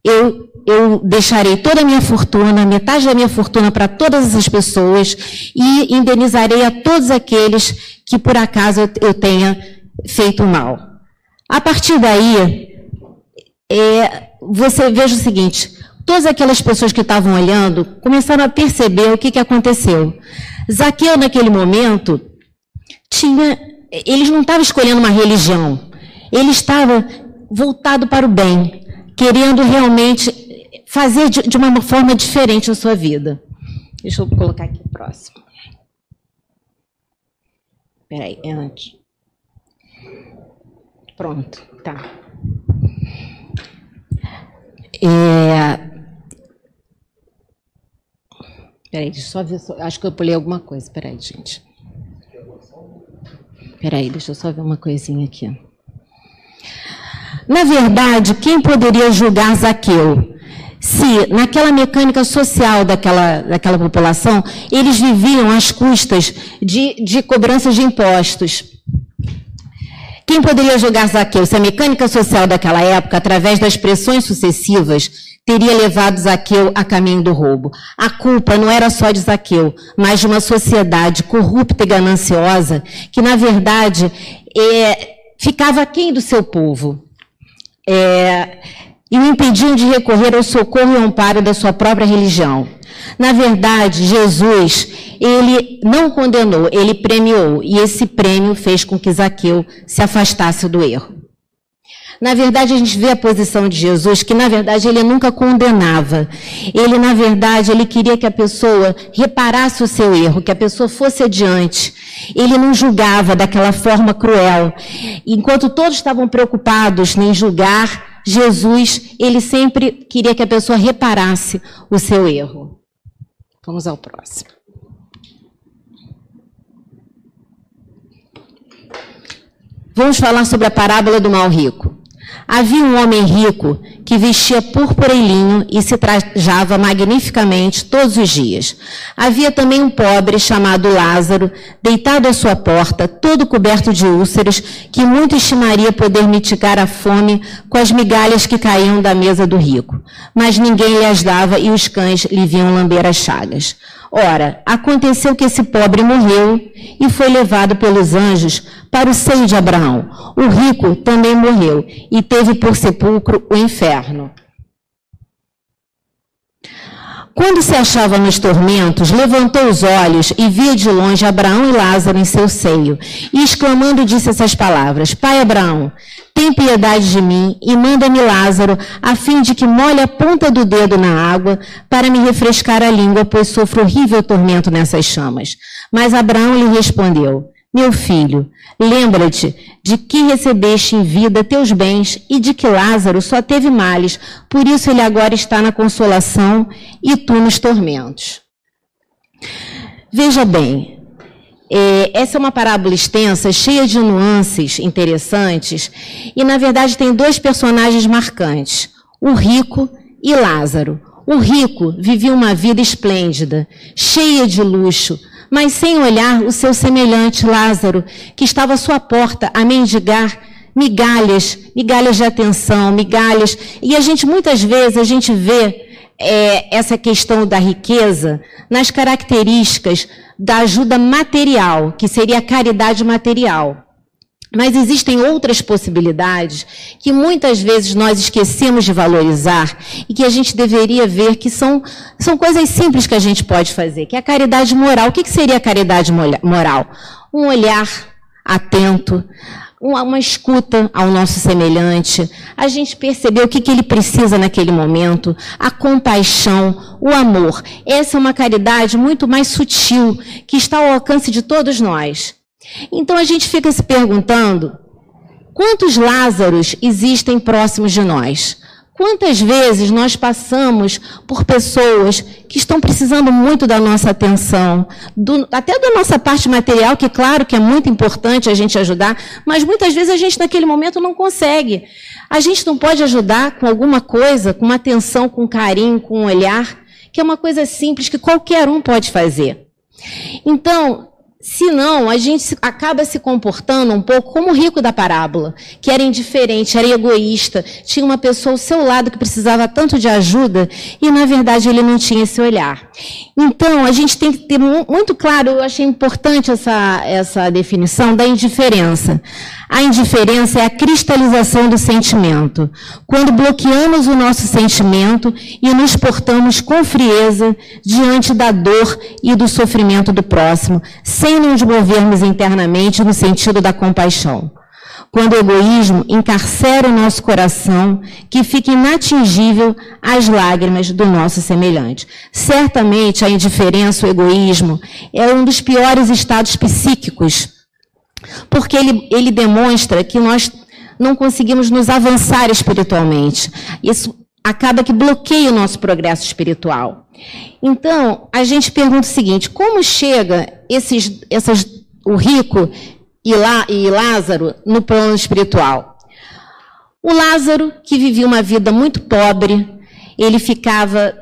Eu eu deixarei toda a minha fortuna, metade da minha fortuna para todas essas pessoas e indenizarei a todos aqueles que por acaso eu tenha feito mal. A partir daí, é, você veja o seguinte: todas aquelas pessoas que estavam olhando começaram a perceber o que, que aconteceu. Zaqueu, naquele momento, tinha. Eles não estavam escolhendo uma religião, ele estava voltado para o bem, querendo realmente fazer de, de uma forma diferente a sua vida. Deixa eu colocar aqui próximo. Espera aí, é antes. Pronto, tá. É... Peraí, deixa eu só ver. Só... Acho que eu pulei alguma coisa. Peraí, gente. Peraí, deixa eu só ver uma coisinha aqui. Na verdade, quem poderia julgar Zaqueu? se naquela mecânica social daquela, daquela população, eles viviam às custas de, de cobrança de impostos. Quem poderia julgar Zaqueu se a mecânica social daquela época, através das pressões sucessivas, teria levado Zaqueu a caminho do roubo? A culpa não era só de Zaqueu, mas de uma sociedade corrupta e gananciosa que, na verdade, é, ficava aquém do seu povo. É, e o impediam de recorrer ao socorro e amparo da sua própria religião. Na verdade, Jesus, ele não condenou, ele premiou, e esse prêmio fez com que Zaqueu se afastasse do erro. Na verdade, a gente vê a posição de Jesus, que na verdade ele nunca condenava. Ele, na verdade, ele queria que a pessoa reparasse o seu erro, que a pessoa fosse adiante. Ele não julgava daquela forma cruel. Enquanto todos estavam preocupados em julgar, Jesus, ele sempre queria que a pessoa reparasse o seu erro. Vamos ao próximo. Vamos falar sobre a parábola do mal rico. Havia um homem rico que vestia púrpura e linho e se trajava magnificamente todos os dias. Havia também um pobre chamado Lázaro, deitado à sua porta, todo coberto de úlceras, que muito estimaria poder mitigar a fome com as migalhas que caíam da mesa do rico. Mas ninguém lhe as dava e os cães lhe vinham lamber as chagas. Ora, aconteceu que esse pobre morreu e foi levado pelos anjos para o seio de Abraão. O rico também morreu e teve por sepulcro o inferno. Quando se achava nos tormentos, levantou os olhos e via de longe Abraão e Lázaro em seu seio, e exclamando disse essas palavras: Pai Abraão, tem piedade de mim e manda-me Lázaro, a fim de que molhe a ponta do dedo na água para me refrescar a língua, pois sofro horrível tormento nessas chamas. Mas Abraão lhe respondeu: Meu filho, Lembra-te de que recebeste em vida teus bens e de que Lázaro só teve males, por isso ele agora está na consolação e tu nos tormentos. Veja bem, é, essa é uma parábola extensa, cheia de nuances interessantes, e na verdade tem dois personagens marcantes: o rico e Lázaro. O rico vivia uma vida esplêndida, cheia de luxo, mas sem olhar o seu semelhante Lázaro, que estava à sua porta a mendigar migalhas, migalhas de atenção, migalhas. E a gente, muitas vezes, a gente vê é, essa questão da riqueza nas características da ajuda material, que seria a caridade material. Mas existem outras possibilidades que muitas vezes nós esquecemos de valorizar e que a gente deveria ver que são, são coisas simples que a gente pode fazer, que é a caridade moral. O que, que seria a caridade moral? Um olhar atento, uma, escuta ao nosso semelhante, a gente perceber o que, que ele precisa naquele momento, a compaixão, o amor. Essa é uma caridade muito mais sutil, que está ao alcance de todos nós. Então a gente fica se perguntando: quantos Lázaros existem próximos de nós? Quantas vezes nós passamos por pessoas que estão precisando muito da nossa atenção, do, até da nossa parte material, que claro que é muito importante a gente ajudar, mas muitas vezes a gente naquele momento não consegue. A gente não pode ajudar com alguma coisa, com uma atenção, com carinho, com um olhar, que é uma coisa simples que qualquer um pode fazer. Então, Senão, a gente acaba se comportando um pouco como o rico da parábola, que era indiferente, era egoísta, tinha uma pessoa ao seu lado que precisava tanto de ajuda e, na verdade, ele não tinha esse olhar. Então, a gente tem que ter muito claro, eu achei importante essa, essa definição da indiferença. A indiferença é a cristalização do sentimento. Quando bloqueamos o nosso sentimento e nos portamos com frieza diante da dor e do sofrimento do próximo, sem nos movermos internamente no sentido da compaixão. Quando o egoísmo encarcera o nosso coração, que fica inatingível às lágrimas do nosso semelhante. Certamente a indiferença, o egoísmo, é um dos piores estados psíquicos porque ele, ele demonstra que nós não conseguimos nos avançar espiritualmente. Isso acaba que bloqueia o nosso progresso espiritual. Então, a gente pergunta o seguinte: como chega esses, essas, o rico e, lá, e Lázaro no plano espiritual? O Lázaro, que vivia uma vida muito pobre, ele ficava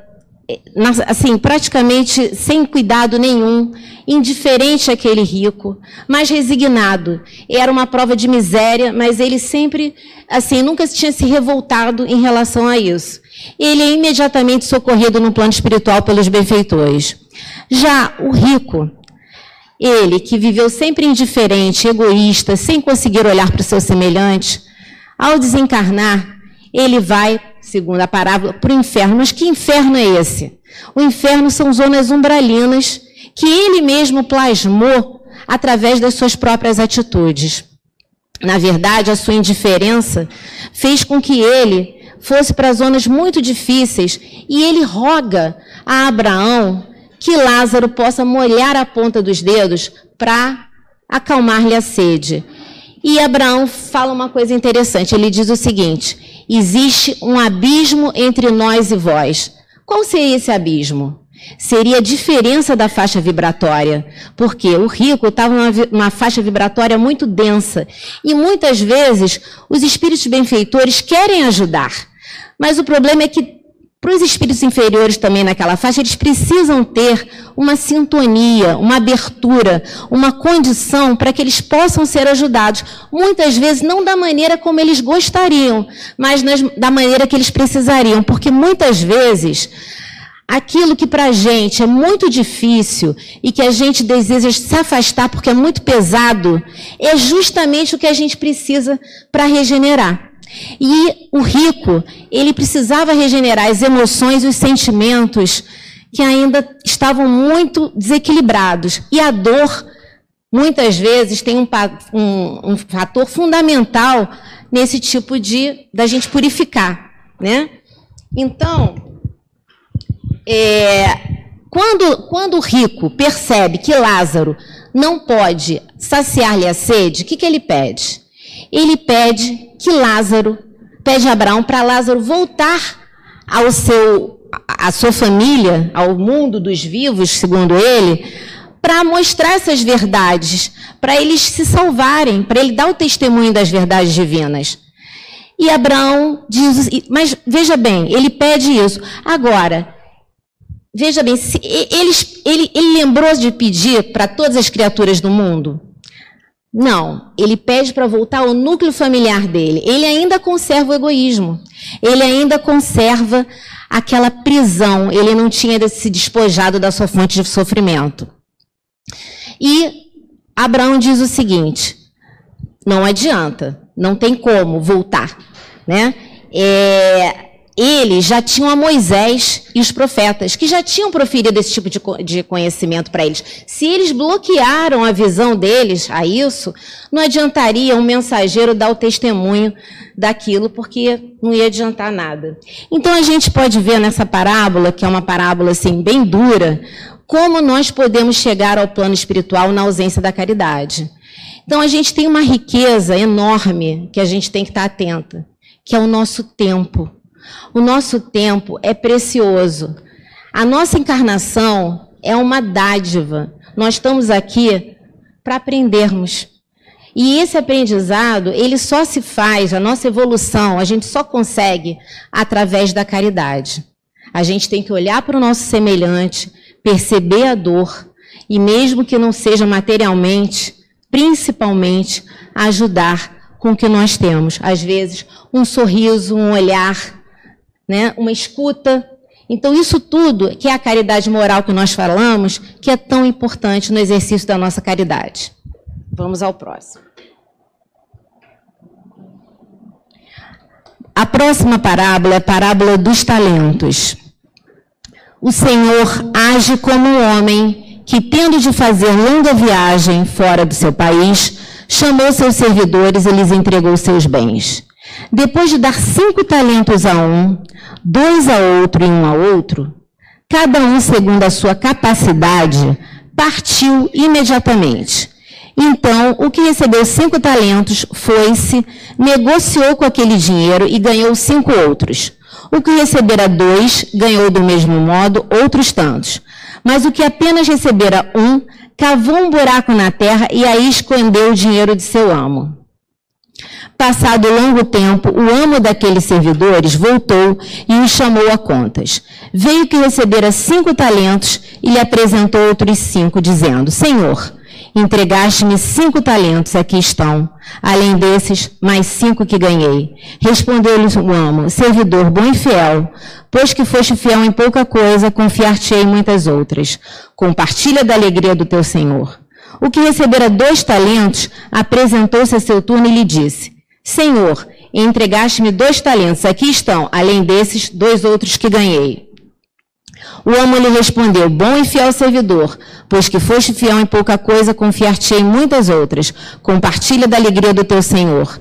assim, praticamente sem cuidado nenhum, indiferente àquele rico, mas resignado. Era uma prova de miséria, mas ele sempre, assim, nunca tinha se revoltado em relação a isso. Ele é imediatamente socorrido no plano espiritual pelos benfeitores. Já o rico, ele que viveu sempre indiferente, egoísta, sem conseguir olhar para o seu semelhante, ao desencarnar, ele vai segundo a parábola, para o inferno. Mas que inferno é esse? O inferno são zonas umbralinas que ele mesmo plasmou através das suas próprias atitudes. Na verdade, a sua indiferença fez com que ele fosse para zonas muito difíceis e ele roga a Abraão que Lázaro possa molhar a ponta dos dedos para acalmar-lhe a sede. E Abraão fala uma coisa interessante. Ele diz o seguinte: existe um abismo entre nós e vós. Qual seria esse abismo? Seria a diferença da faixa vibratória, porque o rico estava numa faixa vibratória muito densa e muitas vezes os espíritos benfeitores querem ajudar, mas o problema é que para os espíritos inferiores também naquela faixa, eles precisam ter uma sintonia, uma abertura, uma condição para que eles possam ser ajudados. Muitas vezes não da maneira como eles gostariam, mas da maneira que eles precisariam, porque muitas vezes aquilo que para a gente é muito difícil e que a gente deseja se afastar porque é muito pesado, é justamente o que a gente precisa para regenerar. E o rico, ele precisava regenerar as emoções e os sentimentos que ainda estavam muito desequilibrados. E a dor, muitas vezes, tem um, um, um fator fundamental nesse tipo de da gente purificar, né? Então, é, quando, quando o rico percebe que Lázaro não pode saciar-lhe a sede, o que, que ele pede? Ele pede que Lázaro pede a Abraão para Lázaro voltar ao seu à sua família, ao mundo dos vivos, segundo ele, para mostrar essas verdades, para eles se salvarem, para ele dar o testemunho das verdades divinas. E Abraão diz, mas veja bem, ele pede isso. Agora, veja bem, ele, ele, ele lembrou de pedir para todas as criaturas do mundo? Não, ele pede para voltar ao núcleo familiar dele. Ele ainda conserva o egoísmo. Ele ainda conserva aquela prisão. Ele não tinha se despojado da sua fonte de sofrimento. E Abraão diz o seguinte: não adianta, não tem como voltar, né? É, eles já tinham a Moisés e os profetas, que já tinham proferido esse tipo de, de conhecimento para eles. Se eles bloquearam a visão deles a isso, não adiantaria um mensageiro dar o testemunho daquilo, porque não ia adiantar nada. Então a gente pode ver nessa parábola, que é uma parábola assim bem dura, como nós podemos chegar ao plano espiritual na ausência da caridade. Então a gente tem uma riqueza enorme que a gente tem que estar atenta, que é o nosso tempo. O nosso tempo é precioso. A nossa encarnação é uma dádiva. Nós estamos aqui para aprendermos. E esse aprendizado, ele só se faz, a nossa evolução, a gente só consegue através da caridade. A gente tem que olhar para o nosso semelhante, perceber a dor e, mesmo que não seja materialmente, principalmente, ajudar com o que nós temos. Às vezes, um sorriso, um olhar, né? uma escuta. Então, isso tudo, que é a caridade moral que nós falamos, que é tão importante no exercício da nossa caridade. Vamos ao próximo. A próxima parábola é a parábola dos talentos. O Senhor age como um homem que, tendo de fazer longa viagem fora do seu país, chamou seus servidores e lhes entregou seus bens. Depois de dar cinco talentos a um, dois a outro e um a outro, cada um segundo a sua capacidade, partiu imediatamente. Então, o que recebeu cinco talentos foi-se, negociou com aquele dinheiro e ganhou cinco outros. O que recebera dois, ganhou do mesmo modo outros tantos. Mas o que apenas recebera um, cavou um buraco na terra e aí escondeu o dinheiro de seu amo. Passado longo tempo, o amo daqueles servidores voltou e os chamou a contas. Veio que recebera cinco talentos e lhe apresentou outros cinco, dizendo: Senhor, entregaste-me cinco talentos, aqui estão. Além desses, mais cinco que ganhei. Respondeu-lhe o amo: Servidor bom e fiel, pois que foste fiel em pouca coisa, confiar-te-ei muitas outras. Compartilha da alegria do teu senhor. O que recebera dois talentos apresentou-se a seu turno e lhe disse: Senhor, entregaste-me dois talentos, aqui estão, além desses, dois outros que ganhei. O homem lhe respondeu: Bom e fiel servidor, pois que foste fiel em pouca coisa, confiar-te-ei em muitas outras. Compartilha da alegria do teu senhor.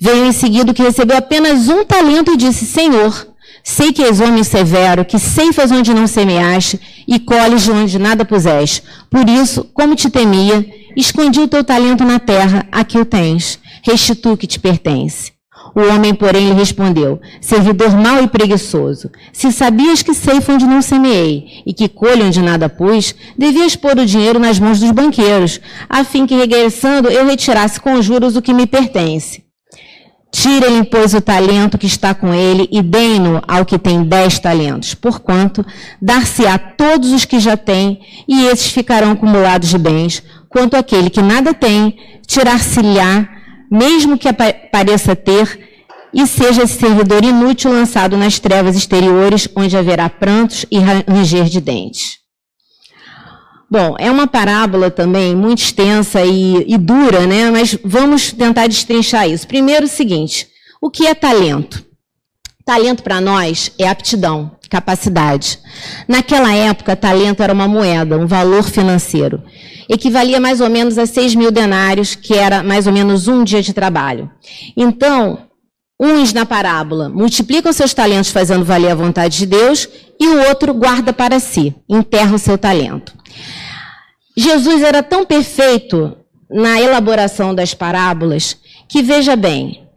Veio em seguida o que recebeu apenas um talento e disse: Senhor, sei que és homem severo, que ceifas onde não semeaste e colhes de onde nada puseste. Por isso, como te temia, escondi o teu talento na terra, aqui o tens. Restitui o que te pertence. O homem, porém, lhe respondeu: Servidor mau e preguiçoso, se sabias que ceifa onde não semeei e que colho onde nada pus, devias pôr o dinheiro nas mãos dos banqueiros, a fim que, regressando, eu retirasse com juros o que me pertence. Tire-lhe, pois, o talento que está com ele e dê-no ao que tem dez talentos, porquanto dar-se a todos os que já têm, e esses ficarão acumulados de bens, quanto aquele que nada tem, tirar-se-lhe-á mesmo que pareça ter, e seja esse servidor inútil lançado nas trevas exteriores, onde haverá prantos e ranger de dentes. Bom, é uma parábola também muito extensa e, e dura, né? Mas vamos tentar destrinchar isso. Primeiro, o seguinte: o que é talento? Talento para nós é aptidão, capacidade. Naquela época, talento era uma moeda, um valor financeiro equivalia mais ou menos a 6 mil denários, que era mais ou menos um dia de trabalho. Então, uns na parábola multiplicam seus talentos fazendo valer a vontade de Deus, e o outro guarda para si, enterra o seu talento. Jesus era tão perfeito na elaboração das parábolas que, veja bem,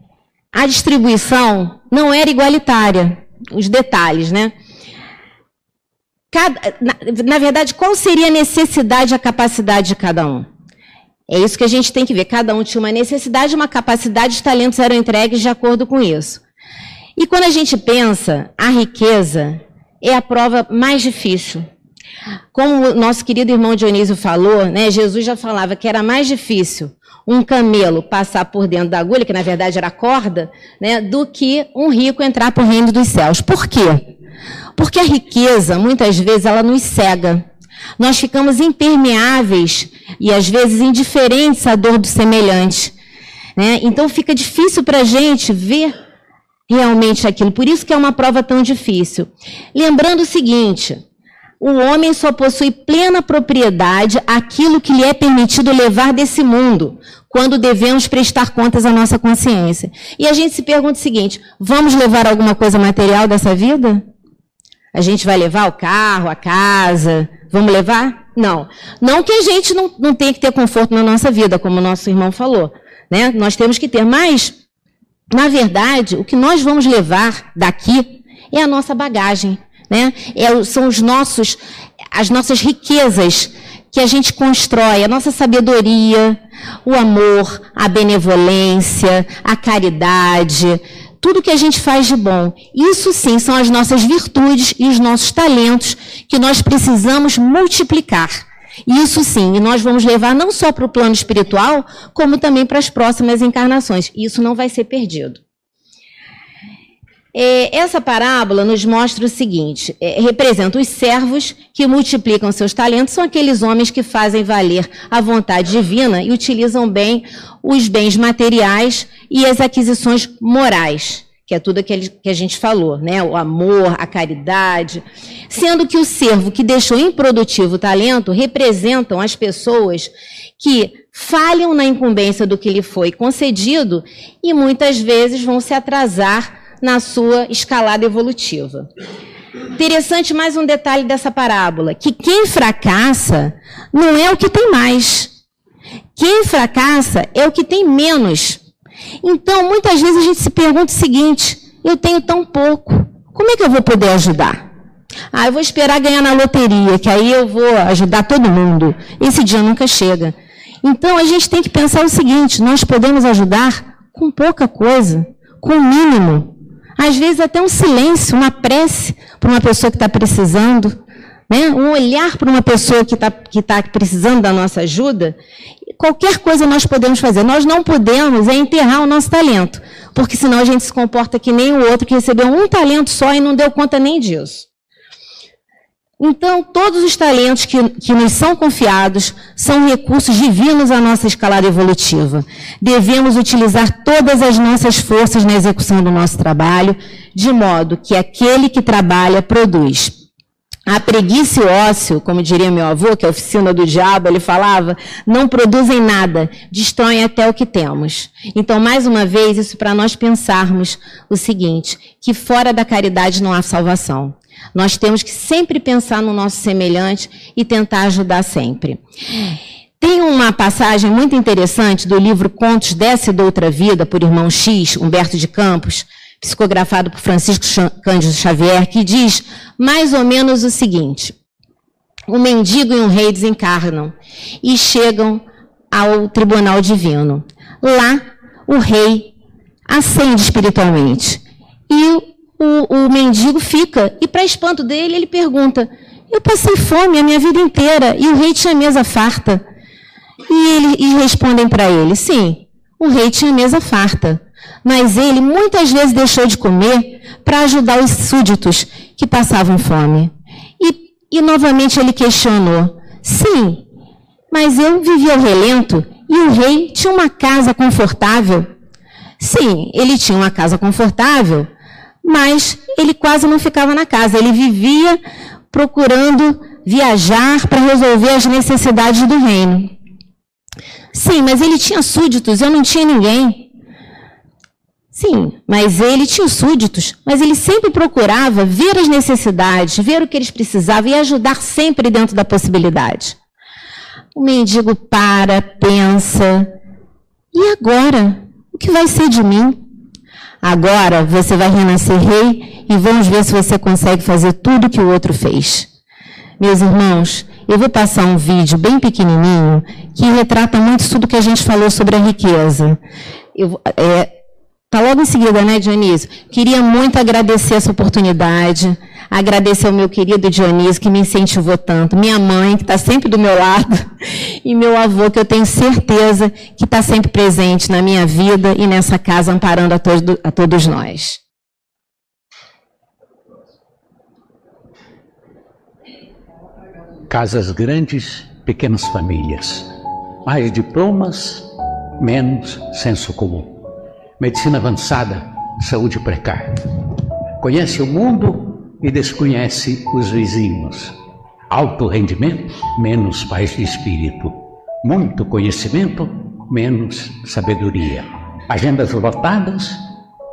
a distribuição não era igualitária. Os detalhes, né? Cada, na, na verdade, qual seria a necessidade e a capacidade de cada um? É isso que a gente tem que ver. Cada um tinha uma necessidade, uma capacidade, os talentos eram entregues de acordo com isso. E quando a gente pensa, a riqueza é a prova mais difícil. Como o nosso querido irmão Dionísio falou, né, Jesus já falava que era mais difícil um camelo passar por dentro da agulha, que na verdade era corda, né, do que um rico entrar para o reino dos céus. Por quê? Porque a riqueza, muitas vezes, ela nos cega. Nós ficamos impermeáveis e, às vezes, indiferentes à dor do semelhante. Né? Então, fica difícil para a gente ver realmente aquilo. Por isso que é uma prova tão difícil. Lembrando o seguinte: o homem só possui plena propriedade aquilo que lhe é permitido levar desse mundo, quando devemos prestar contas à nossa consciência. E a gente se pergunta o seguinte: vamos levar alguma coisa material dessa vida? A gente vai levar o carro, a casa? Vamos levar? Não. Não que a gente não, não tenha que ter conforto na nossa vida, como o nosso irmão falou. Né? Nós temos que ter, mas, na verdade, o que nós vamos levar daqui é a nossa bagagem. Né? É, são os nossos, as nossas riquezas que a gente constrói, a nossa sabedoria, o amor, a benevolência, a caridade, tudo que a gente faz de bom. Isso sim são as nossas virtudes e os nossos talentos que nós precisamos multiplicar. Isso sim, e nós vamos levar não só para o plano espiritual, como também para as próximas encarnações. Isso não vai ser perdido. É, essa parábola nos mostra o seguinte: é, representa os servos que multiplicam seus talentos, são aqueles homens que fazem valer a vontade divina e utilizam bem os bens materiais e as aquisições morais, que é tudo aquilo que a gente falou, né? O amor, a caridade. Sendo que o servo que deixou improdutivo o talento representam as pessoas que falham na incumbência do que lhe foi concedido e muitas vezes vão se atrasar na sua escalada evolutiva. Interessante mais um detalhe dessa parábola, que quem fracassa não é o que tem mais. Quem fracassa é o que tem menos. Então, muitas vezes a gente se pergunta o seguinte: eu tenho tão pouco, como é que eu vou poder ajudar? Ah, eu vou esperar ganhar na loteria, que aí eu vou ajudar todo mundo. Esse dia nunca chega. Então, a gente tem que pensar o seguinte: nós podemos ajudar com pouca coisa, com o mínimo. Às vezes até um silêncio, uma prece para uma pessoa que está precisando, né? um olhar para uma pessoa que está que tá precisando da nossa ajuda. Qualquer coisa nós podemos fazer. Nós não podemos é enterrar o nosso talento, porque senão a gente se comporta que nem o outro que recebeu um talento só e não deu conta nem disso. Então, todos os talentos que, que nos são confiados são recursos divinos à nossa escalada evolutiva. Devemos utilizar todas as nossas forças na execução do nosso trabalho, de modo que aquele que trabalha produz. A preguiça e o ócio, como diria meu avô, que é a oficina do diabo, ele falava, não produzem nada, destroem até o que temos. Então, mais uma vez, isso para nós pensarmos o seguinte, que fora da caridade não há salvação. Nós temos que sempre pensar no nosso semelhante e tentar ajudar sempre. Tem uma passagem muito interessante do livro Contos dessa e da Outra Vida, por irmão X, Humberto de Campos, psicografado por Francisco Cândido Xavier, que diz mais ou menos o seguinte: um mendigo e um rei desencarnam e chegam ao tribunal divino. Lá, o rei acende espiritualmente e o, o mendigo fica. E, para espanto dele, ele pergunta: Eu passei fome a minha vida inteira e o rei tinha mesa farta. E, ele, e respondem para ele: Sim, o rei tinha mesa farta. Mas ele muitas vezes deixou de comer para ajudar os súditos que passavam fome. E, e novamente ele questionou: Sim, mas eu vivia ao relento e o rei tinha uma casa confortável. Sim, ele tinha uma casa confortável, mas ele quase não ficava na casa. Ele vivia procurando viajar para resolver as necessidades do reino. Sim, mas ele tinha súditos, eu não tinha ninguém. Sim, mas ele tinha súditos, mas ele sempre procurava ver as necessidades, ver o que eles precisavam e ajudar sempre dentro da possibilidade. O mendigo para, pensa, e agora? O que vai ser de mim? Agora você vai renascer rei e vamos ver se você consegue fazer tudo que o outro fez. Meus irmãos, eu vou passar um vídeo bem pequenininho que retrata muito tudo que a gente falou sobre a riqueza. Eu, é, Está logo em seguida, né, Dionísio? Queria muito agradecer essa oportunidade, agradecer ao meu querido Dionísio, que me incentivou tanto, minha mãe, que está sempre do meu lado, e meu avô, que eu tenho certeza que está sempre presente na minha vida e nessa casa, amparando a, todo, a todos nós. Casas grandes, pequenas famílias. Mais diplomas, menos senso comum medicina avançada, saúde precária. Conhece o mundo e desconhece os vizinhos. Alto rendimento, menos paz de espírito. Muito conhecimento, menos sabedoria. Agendas lotadas,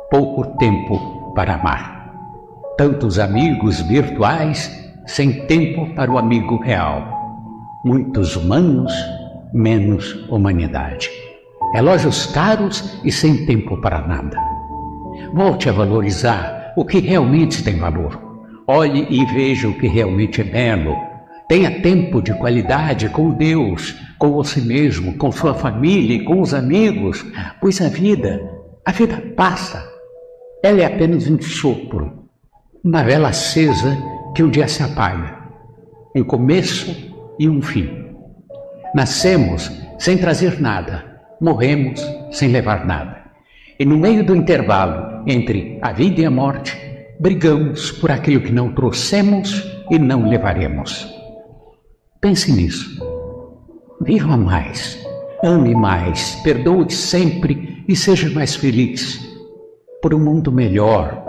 pouco tempo para amar. Tantos amigos virtuais, sem tempo para o amigo real. Muitos humanos, menos humanidade relógios caros e sem tempo para nada. Volte a valorizar o que realmente tem valor. Olhe e veja o que realmente é belo. Tenha tempo de qualidade com Deus, com você mesmo, com sua família e com os amigos, pois a vida, a vida passa. Ela é apenas um sopro, uma vela acesa que um dia se apaga, um começo e um fim. Nascemos sem trazer nada morremos sem levar nada. E no meio do intervalo entre a vida e a morte, brigamos por aquilo que não trouxemos e não levaremos. Pense nisso. Viva mais, ame mais, perdoe sempre e seja mais feliz por um mundo melhor,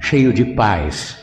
cheio de paz,